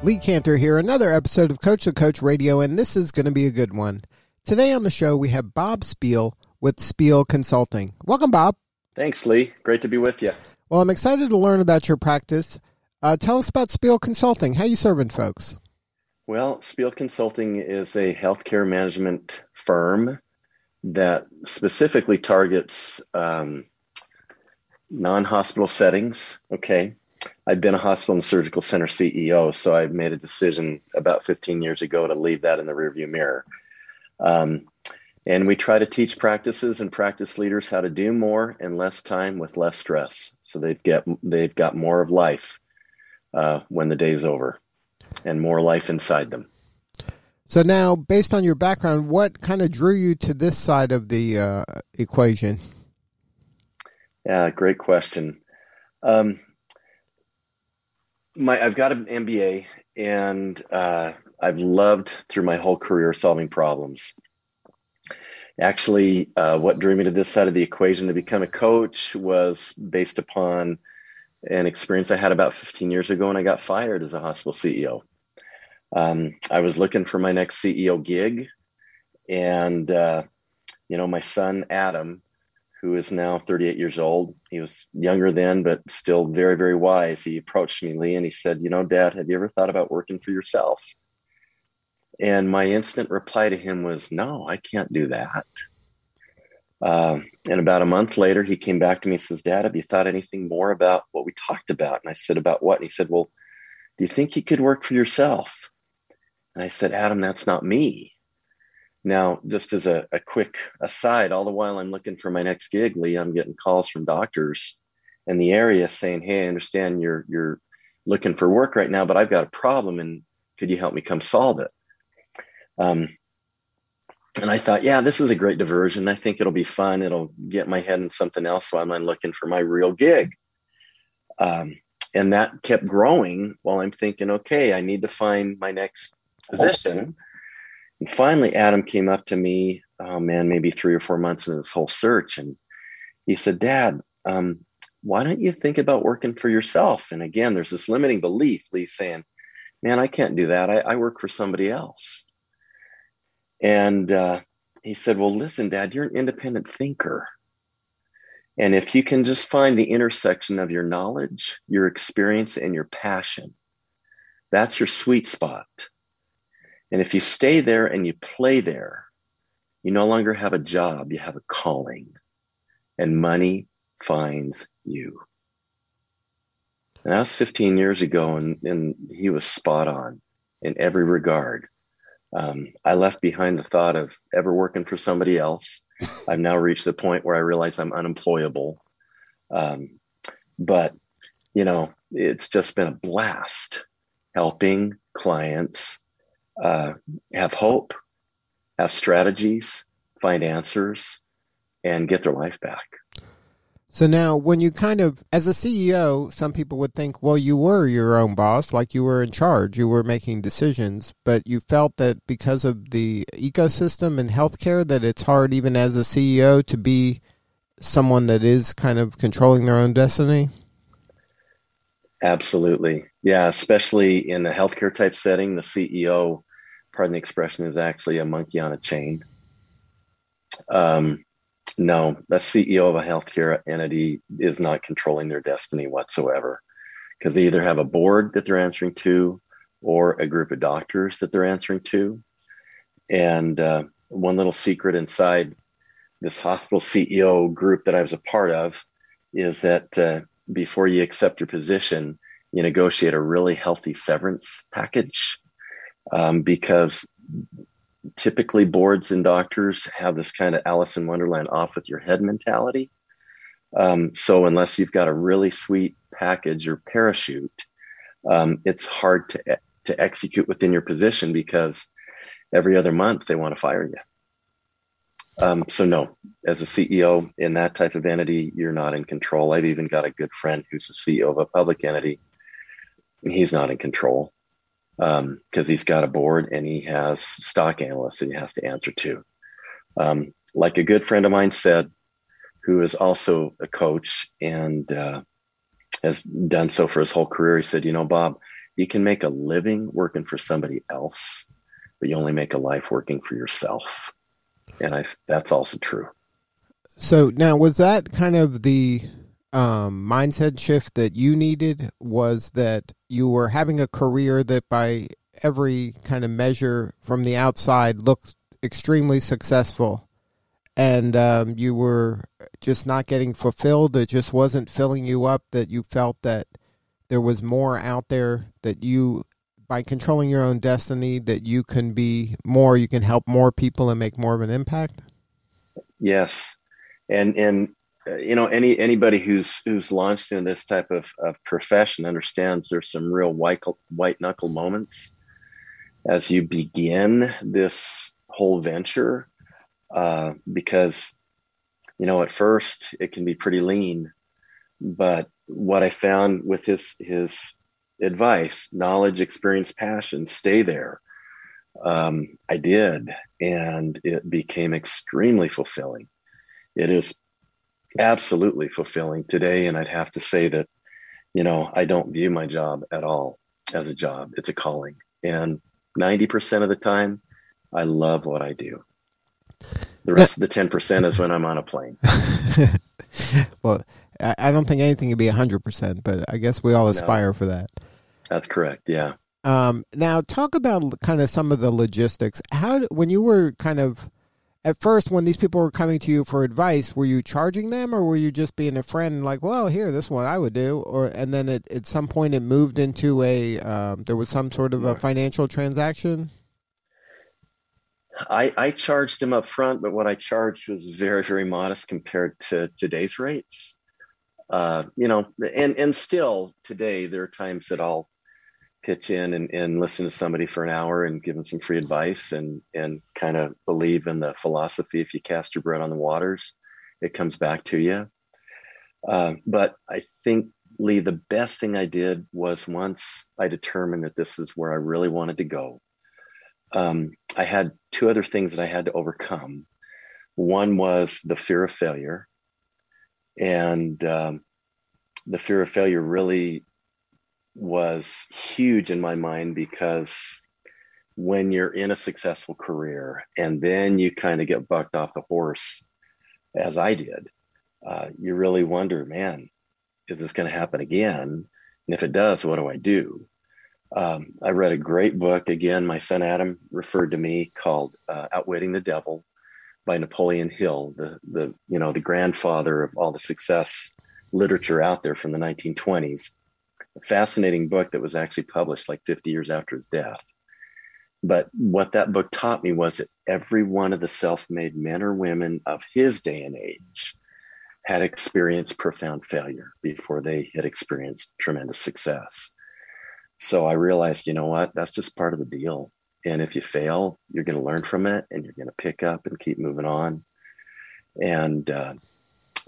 Lee Kantor here, another episode of Coach the Coach Radio, and this is going to be a good one. Today on the show, we have Bob Spiel with Spiel Consulting. Welcome, Bob. Thanks, Lee. Great to be with you. Well, I'm excited to learn about your practice. Uh, tell us about Spiel Consulting. How you serving folks? Well, Spiel Consulting is a healthcare management firm that specifically targets um, non-hospital settings. Okay, I've been a hospital and surgical center CEO, so I made a decision about 15 years ago to leave that in the rearview mirror. Um, and we try to teach practices and practice leaders how to do more in less time with less stress, so they've get they've got more of life uh, when the day's over, and more life inside them. So now, based on your background, what kind of drew you to this side of the uh, equation? Yeah, great question. Um, my I've got an MBA, and uh, I've loved through my whole career solving problems. Actually, uh, what drew me to this side of the equation to become a coach was based upon an experience I had about 15 years ago when I got fired as a hospital CEO. Um, I was looking for my next CEO gig, and uh, you know, my son Adam who is now 38 years old. He was younger then, but still very, very wise. He approached me, Lee, and he said, You know, Dad, have you ever thought about working for yourself? And my instant reply to him was, No, I can't do that. Uh, and about a month later, he came back to me and says, Dad, have you thought anything more about what we talked about? And I said, About what? And he said, Well, do you think you could work for yourself? And I said, Adam, that's not me. Now, just as a, a quick aside, all the while I'm looking for my next gig, Lee, I'm getting calls from doctors in the area saying, "Hey, I understand you're you're looking for work right now, but I've got a problem, and could you help me come solve it?" Um, and I thought, yeah, this is a great diversion. I think it'll be fun. It'll get my head in something else while I'm looking for my real gig. Um, and that kept growing while I'm thinking, okay, I need to find my next position. And finally, Adam came up to me, oh man, maybe three or four months into this whole search. And he said, Dad, um, why don't you think about working for yourself? And again, there's this limiting belief, Lee saying, man, I can't do that. I, I work for somebody else. And uh, he said, well, listen, Dad, you're an independent thinker. And if you can just find the intersection of your knowledge, your experience, and your passion, that's your sweet spot. And if you stay there and you play there, you no longer have a job, you have a calling, and money finds you. And that was 15 years ago, and, and he was spot on in every regard. Um, I left behind the thought of ever working for somebody else. I've now reached the point where I realize I'm unemployable. Um, but, you know, it's just been a blast helping clients uh, have hope, have strategies, find answers, and get their life back. So now, when you kind of, as a CEO, some people would think, well, you were your own boss, like you were in charge, you were making decisions, but you felt that because of the ecosystem and healthcare, that it's hard, even as a CEO, to be someone that is kind of controlling their own destiny. Absolutely, yeah. Especially in a healthcare type setting, the CEO pardon the expression, is actually a monkey on a chain. Um, no, the CEO of a healthcare entity is not controlling their destiny whatsoever because they either have a board that they're answering to or a group of doctors that they're answering to. And uh, one little secret inside this hospital CEO group that I was a part of is that uh, before you accept your position, you negotiate a really healthy severance package um, because typically boards and doctors have this kind of Alice in Wonderland off with your head mentality. Um, so unless you've got a really sweet package or parachute, um, it's hard to to execute within your position because every other month they want to fire you. Um, so no, as a CEO in that type of entity, you're not in control. I've even got a good friend who's the CEO of a public entity. He's not in control because um, he's got a board and he has stock analysts that he has to answer to. Um, like a good friend of mine said, who is also a coach and uh, has done so for his whole career, he said, "You know, Bob, you can make a living working for somebody else, but you only make a life working for yourself." And I, that's also true. So now, was that kind of the um, mindset shift that you needed? Was that you were having a career that, by every kind of measure from the outside, looked extremely successful, and um, you were just not getting fulfilled? It just wasn't filling you up. That you felt that there was more out there that you by controlling your own destiny that you can be more you can help more people and make more of an impact yes and and you know any anybody who's who's launched in this type of, of profession understands there's some real white white knuckle moments. As you begin this whole venture uh, because you know at first it can be pretty lean but what i found with his his advice knowledge experience passion stay there. Um, i did and it became extremely fulfilling. It is absolutely fulfilling today and i'd have to say that you know i don't view my job at all as a job it's a calling and 90% of the time i love what i do the rest of the 10% is when i'm on a plane well I don't think anything can be 100%, but I guess we all aspire no. for that. That's correct. Yeah. Um, now, talk about kind of some of the logistics. How, when you were kind of at first, when these people were coming to you for advice, were you charging them, or were you just being a friend, like, well, here, this is what I would do, or and then it, at some point it moved into a um, there was some sort of a financial transaction. I, I charged them up front, but what I charged was very, very modest compared to today's rates. Uh, you know, and and still today there are times that I'll pitch in and, and listen to somebody for an hour and give them some free advice and and kind of believe in the philosophy if you cast your bread on the waters it comes back to you. Uh, but i think lee the best thing i did was once i determined that this is where i really wanted to go. Um, i had two other things that i had to overcome. One was the fear of failure. And um, the fear of failure really was huge in my mind because when you're in a successful career and then you kind of get bucked off the horse, as I did, uh, you really wonder, man, is this going to happen again? And if it does, what do I do? Um, I read a great book. Again, my son Adam referred to me called uh, "Outwitting the Devil" by Napoleon Hill, the the you know the grandfather of all the success literature out there from the 1920s a fascinating book that was actually published like 50 years after his death. But what that book taught me was that every one of the self made men or women of his day and age had experienced profound failure before they had experienced tremendous success. So I realized, you know what, that's just part of the deal. And if you fail, you're going to learn from it and you're going to pick up and keep moving on. And uh,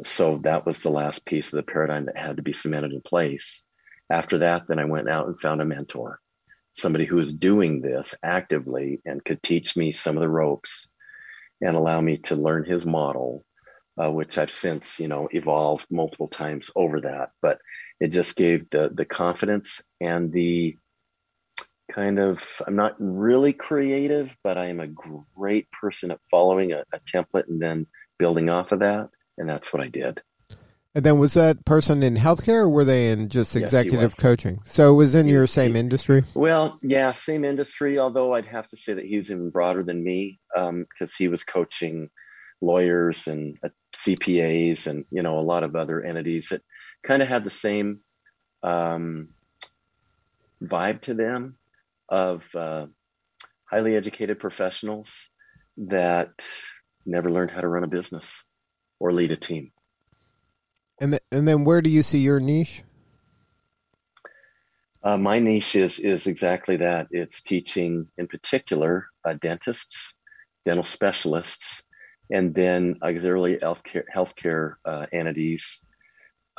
so that was the last piece of the paradigm that had to be cemented in place after that, then I went out and found a mentor, somebody who was doing this actively and could teach me some of the ropes and allow me to learn his model, uh, which I've since, you know, evolved multiple times over that. But it just gave the the confidence and the kind of I'm not really creative, but I am a great person at following a, a template and then building off of that. And that's what I did. And then was that person in healthcare or were they in just executive yes, coaching? So it was in he, your same he, industry? Well, yeah, same industry, although I'd have to say that he was even broader than me because um, he was coaching lawyers and uh, CPAs and, you know, a lot of other entities that kind of had the same um, vibe to them of uh, highly educated professionals that never learned how to run a business or lead a team. And and then where do you see your niche? Uh, my niche is is exactly that. It's teaching, in particular, uh, dentists, dental specialists, and then auxiliary healthcare healthcare uh, entities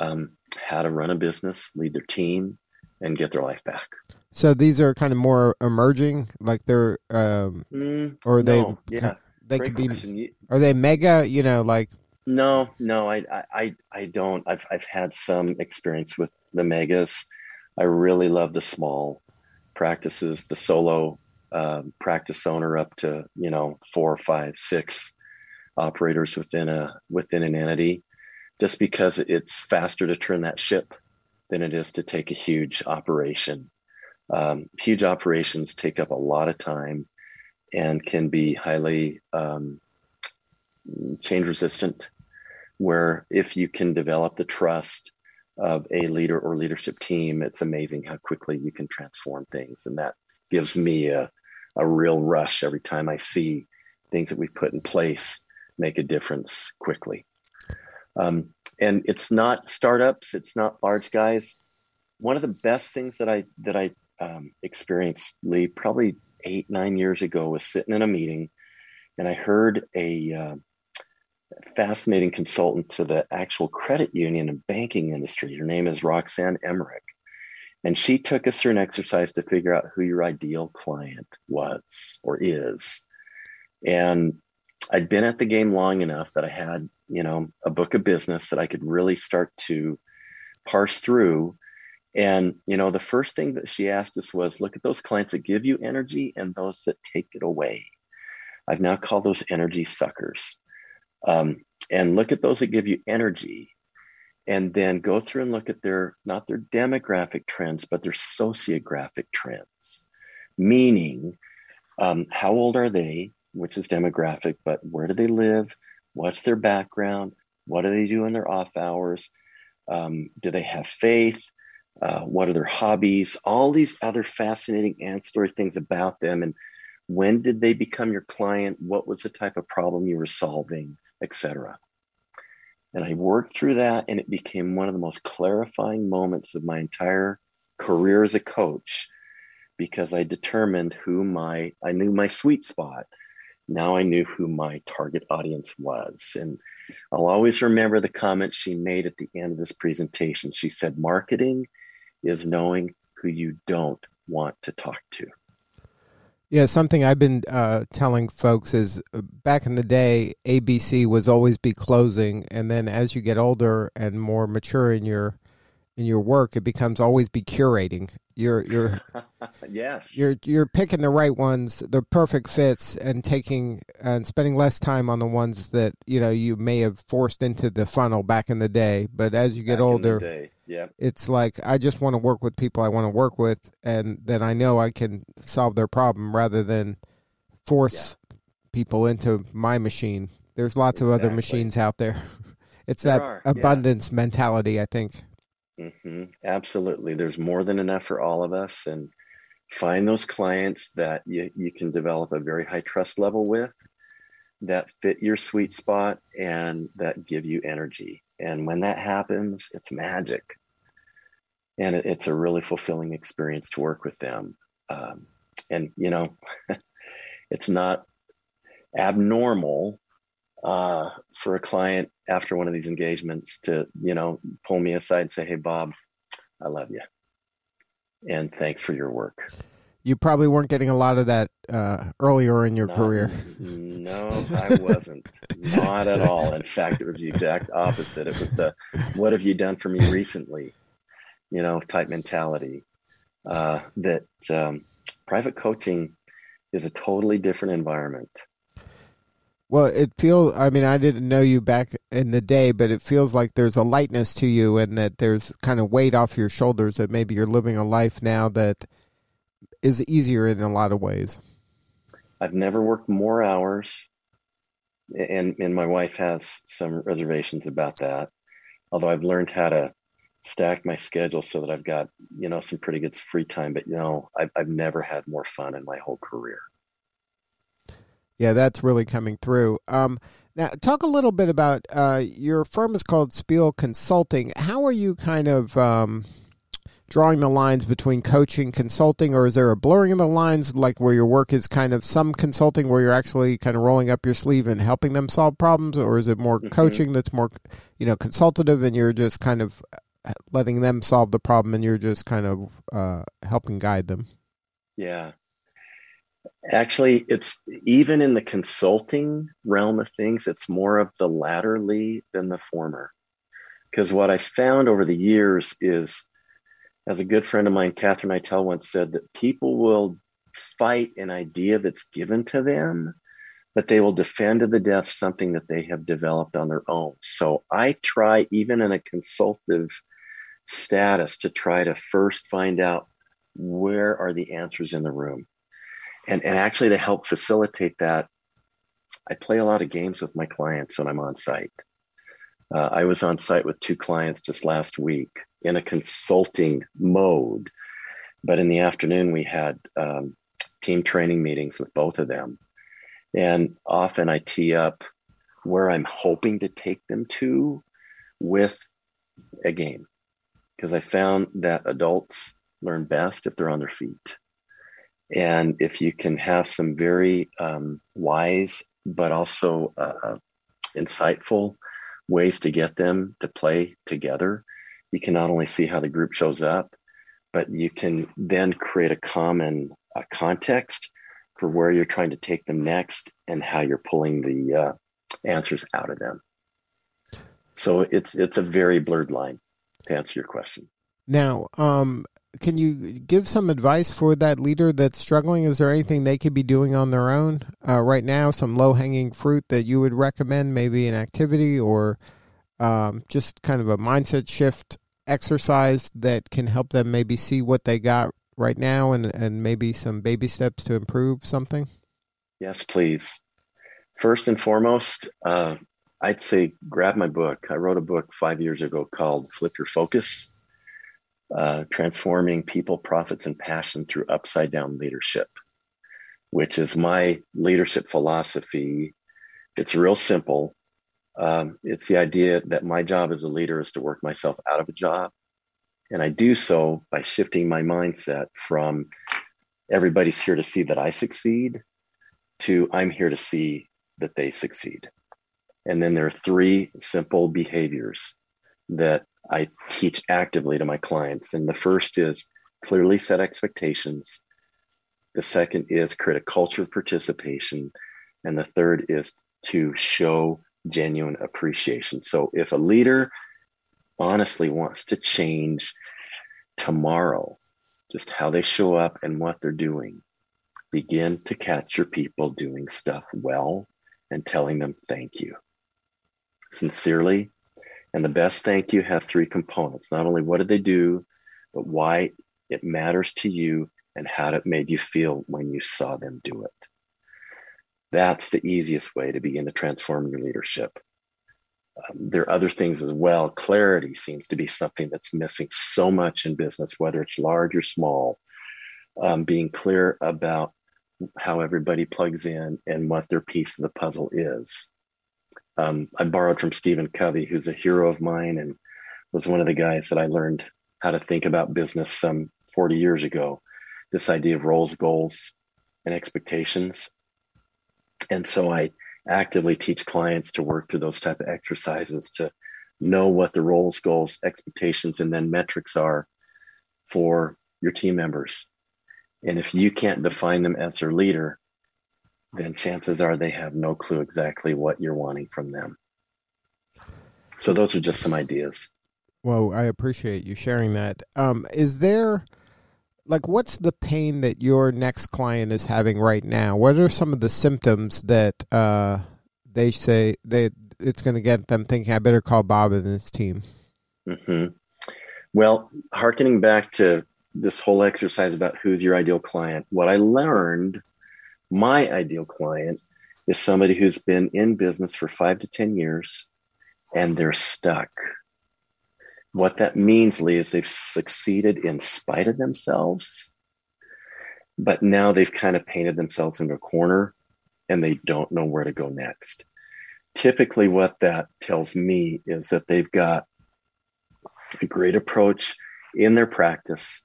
um, how to run a business, lead their team, and get their life back. So these are kind of more emerging, like they're, um, Mm, or they, no, yeah, they great could be, question. Are they mega? You know, like No, no, I, I, I- don't. I've, I've had some experience with the megas. I really love the small practices, the solo um, practice owner up to you know four, five, six operators within a within an entity, just because it's faster to turn that ship than it is to take a huge operation. Um, huge operations take up a lot of time and can be highly um, change resistant where if you can develop the trust of a leader or leadership team, it's amazing how quickly you can transform things. And that gives me a, a real rush every time I see things that we've put in place make a difference quickly. Um, and it's not startups, it's not large guys. One of the best things that I that I um, experienced, Lee, probably eight nine years ago, was sitting in a meeting, and I heard a uh, fascinating consultant to the actual credit union and banking industry. Her name is Roxanne Emmerich. And she took us through an exercise to figure out who your ideal client was or is. And I'd been at the game long enough that I had, you know, a book of business that I could really start to parse through. And, you know, the first thing that she asked us was look at those clients that give you energy and those that take it away. I've now called those energy suckers um, and look at those that give you energy. And then go through and look at their not their demographic trends but their sociographic trends. Meaning um, how old are they which is demographic but where do they live? What's their background? What do they do in their off hours? Um, do they have faith? Uh, what are their hobbies? All these other fascinating ancillary things about them. And when did they become your client? What was the type of problem you were solving etc. And I worked through that, and it became one of the most clarifying moments of my entire career as a coach because I determined who my, I knew my sweet spot. Now I knew who my target audience was. And I'll always remember the comment she made at the end of this presentation. She said, Marketing is knowing who you don't want to talk to. Yeah, something I've been uh, telling folks is uh, back in the day, ABC was always be closing, and then as you get older and more mature in your in your work, it becomes always be curating. You're you're yes. you're you're picking the right ones, the perfect fits, and taking and spending less time on the ones that you know you may have forced into the funnel back in the day. But as you get Back older, Yeah. it's like I just want to work with people I want to work with, and then I know I can solve their problem rather than force people into my machine. There's lots of other machines out there. It's There that are, yeah. abundance mentality, I think. Hmm Absolutely. There's more than enough for all of us. And find those clients that you, you can develop a very high trust level with that fit your sweet spot and that give you energy. And when that happens, it's magic. And it, it's a really fulfilling experience to work with them. Um, and, you know, it's not abnormal uh, for a client after one of these engagements to, you know, pull me aside and say, Hey, Bob, I love you. And thanks for your work. You probably weren't getting a lot of that uh, earlier in your Not- career. No, I wasn't. Not at all. In fact, it was the exact opposite. It was the, what have you done for me recently? You know, type mentality. Uh, that um, private coaching is a totally different environment. Well, it feels. I mean, I didn't know you back in the day, but it feels like there's a lightness to you, and that there's kind of weight off your shoulders. That maybe you're living a life now that is easier in a lot of ways. I've never worked more hours, and and my wife has some reservations about that. Although I've learned how to stack my schedule so that I've got you know some pretty good free time. But you know, I've I've never had more fun in my whole career. Yeah, that's really coming through. Um, now, talk a little bit about uh, your firm is called Spiel Consulting. How are you kind of um, drawing the lines between coaching, consulting, or is there a blurring of the lines, like where your work is kind of some consulting where you're actually kind of rolling up your sleeve and helping them solve problems, or is it more mm-hmm. coaching that's more, you know, consultative and you're just kind of letting them solve the problem and you're just kind of uh, helping guide them? Yeah. Actually, it's even in the consulting realm of things, it's more of the latterly than the former. Because what I found over the years is as a good friend of mine, Catherine Eitel, once said that people will fight an idea that's given to them, but they will defend to the death something that they have developed on their own. So I try, even in a consultative status, to try to first find out where are the answers in the room. And, and actually, to help facilitate that, I play a lot of games with my clients when I'm on site. Uh, I was on site with two clients just last week in a consulting mode, but in the afternoon we had um, team training meetings with both of them, and often I tee up where I'm hoping to take them to with a game because I found that adults learn best if they're on their feet. And if you can have some very um, wise but also uh, insightful ways to get them to play together. You can not only see how the group shows up, but you can then create a common uh, context for where you're trying to take them next and how you're pulling the uh, answers out of them. So it's it's a very blurred line to answer your question. Now, um, can you give some advice for that leader that's struggling? Is there anything they could be doing on their own uh, right now? Some low hanging fruit that you would recommend, maybe an activity or um, just kind of a mindset shift exercise that can help them maybe see what they got right now and, and maybe some baby steps to improve something? Yes, please. First and foremost, uh, I'd say grab my book. I wrote a book five years ago called Flip Your Focus uh, transforming people, profits, and passion through upside down leadership, which is my leadership philosophy. It's real simple. Um, it's the idea that my job as a leader is to work myself out of a job. And I do so by shifting my mindset from everybody's here to see that I succeed to I'm here to see that they succeed. And then there are three simple behaviors that I teach actively to my clients. And the first is clearly set expectations. The second is create a culture of participation. And the third is to show genuine appreciation. So if a leader honestly wants to change tomorrow, just how they show up and what they're doing, begin to catch your people doing stuff well and telling them thank you. Sincerely, and the best thank you has three components not only what did they do, but why it matters to you and how it made you feel when you saw them do it. That's the easiest way to begin to transform your leadership. Um, there are other things as well. Clarity seems to be something that's missing so much in business, whether it's large or small. Um, being clear about how everybody plugs in and what their piece of the puzzle is. Um, I borrowed from Stephen Covey, who's a hero of mine and was one of the guys that I learned how to think about business some 40 years ago. This idea of roles, goals, and expectations. And so I actively teach clients to work through those type of exercises to know what the roles, goals, expectations, and then metrics are for your team members. And if you can't define them as their leader, then chances are they have no clue exactly what you're wanting from them. So those are just some ideas. Well, I appreciate you sharing that. Um, is there like what's the pain that your next client is having right now? What are some of the symptoms that uh, they say they it's going to get them thinking I better call Bob and his team? Mm-hmm. Well, harkening back to this whole exercise about who's your ideal client, what I learned my ideal client is somebody who's been in business for five to 10 years and they're stuck. What that means, Lee, is they've succeeded in spite of themselves, but now they've kind of painted themselves into a corner and they don't know where to go next. Typically, what that tells me is that they've got a great approach in their practice,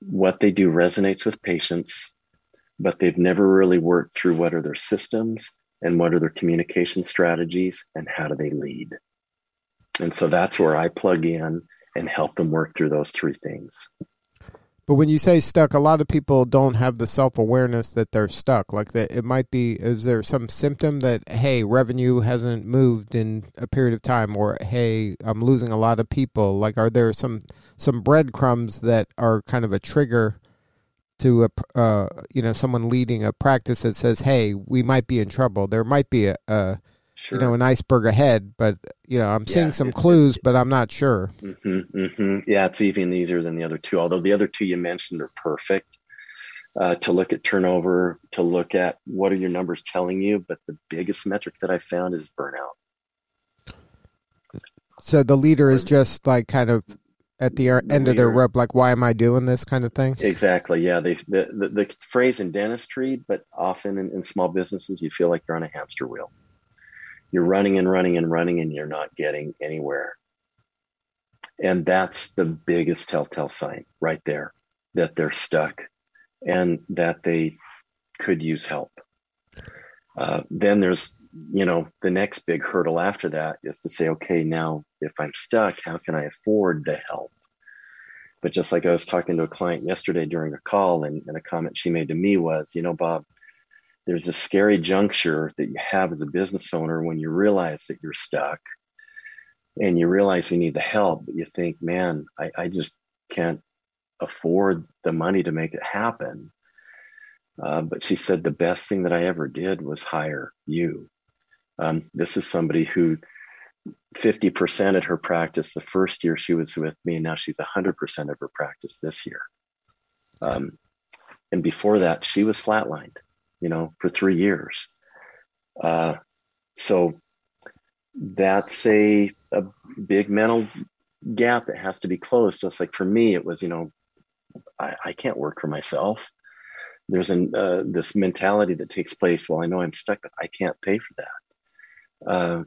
what they do resonates with patients, but they've never really worked through what are their systems and what are their communication strategies and how do they lead. And so that's where I plug in and help them work through those three things. But when you say stuck, a lot of people don't have the self awareness that they're stuck. Like that, it might be. Is there some symptom that hey, revenue hasn't moved in a period of time, or hey, I'm losing a lot of people? Like, are there some some breadcrumbs that are kind of a trigger to a uh, you know someone leading a practice that says, hey, we might be in trouble. There might be a, a sure. you know an iceberg ahead, but you know I'm seeing some clues, but I'm not sure. Mm-hmm, mm-hmm. Yeah, it's even easier than the other two. Although the other two you mentioned are perfect uh, to look at turnover, to look at what are your numbers telling you. But the biggest metric that I found is burnout. So the leader is just like kind of at the, the end of their rope, like "Why am I doing this?" kind of thing. Exactly. Yeah. They, the, the, the phrase in dentistry, but often in, in small businesses, you feel like you're on a hamster wheel you're running and running and running and you're not getting anywhere. And that's the biggest telltale sign right there that they're stuck and that they could use help. Uh, then there's, you know, the next big hurdle after that is to say, okay, now if I'm stuck, how can I afford the help? But just like I was talking to a client yesterday during a call, and, and a comment she made to me was, you know, Bob, there's a scary juncture that you have as a business owner when you realize that you're stuck and you realize you need the help, but you think, man, I, I just can't afford the money to make it happen. Uh, but she said the best thing that I ever did was hire you. Um, this is somebody who 50% at her practice the first year she was with me, and now she's 100% of her practice this year. Um, and before that, she was flatlined you know, for three years. Uh, so that's a, a big mental gap that has to be closed. Just like for me, it was, you know, I, I can't work for myself. There's an, uh, this mentality that takes place. Well, I know I'm stuck, but I can't pay for that. Uh,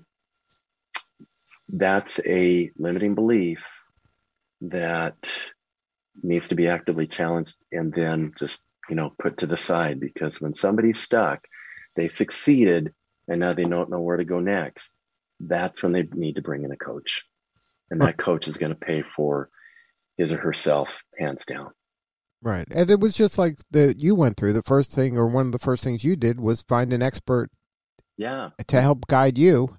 that's a limiting belief that needs to be actively challenged and then just you know, put to the side because when somebody's stuck, they've succeeded and now they don't know where to go next. That's when they need to bring in a coach. And that coach is going to pay for his or herself hands down. Right. And it was just like the you went through the first thing or one of the first things you did was find an expert yeah to help guide you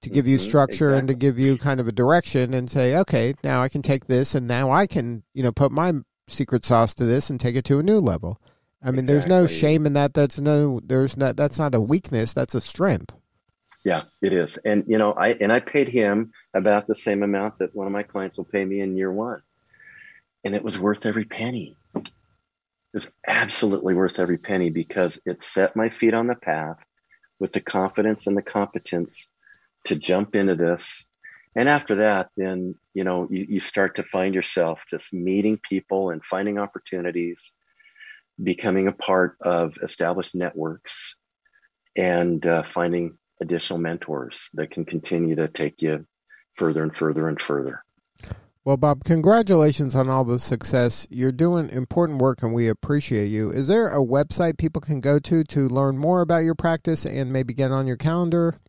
to give you mm-hmm. structure exactly. and to give you kind of a direction and say okay now i can take this and now i can you know put my secret sauce to this and take it to a new level. I mean, exactly. there's no shame in that. That's no, there's not, that's not a weakness. That's a strength. Yeah, it is. And, you know, I, and I paid him about the same amount that one of my clients will pay me in year one. And it was worth every penny. It was absolutely worth every penny because it set my feet on the path with the confidence and the competence to jump into this. And after that then you know you, you start to find yourself just meeting people and finding opportunities becoming a part of established networks and uh, finding additional mentors that can continue to take you further and further and further well, Bob, congratulations on all the success. You're doing important work and we appreciate you. Is there a website people can go to to learn more about your practice and maybe get on your calendar?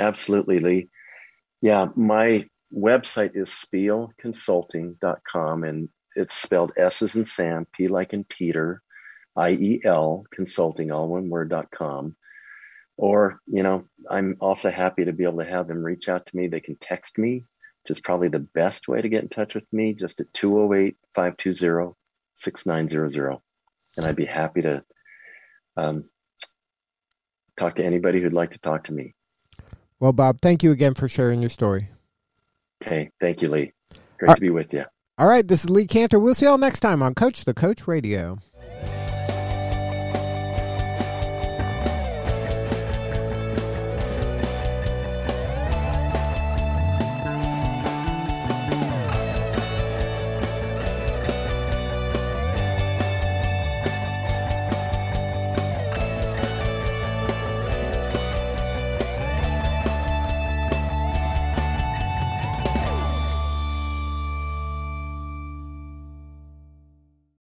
Absolutely, Lee. Yeah, my website is spielconsulting.com and it's spelled S as in Sam, P like in Peter, I E L consulting, all one word.com. Or, you know, I'm also happy to be able to have them reach out to me. They can text me, which is probably the best way to get in touch with me, just at 208 520 6900. And I'd be happy to um, talk to anybody who'd like to talk to me. Well, Bob, thank you again for sharing your story. Okay. Thank you, Lee. Great to be with you. All right. This is Lee Kantor. We'll see y'all next time on Coach the Coach Radio.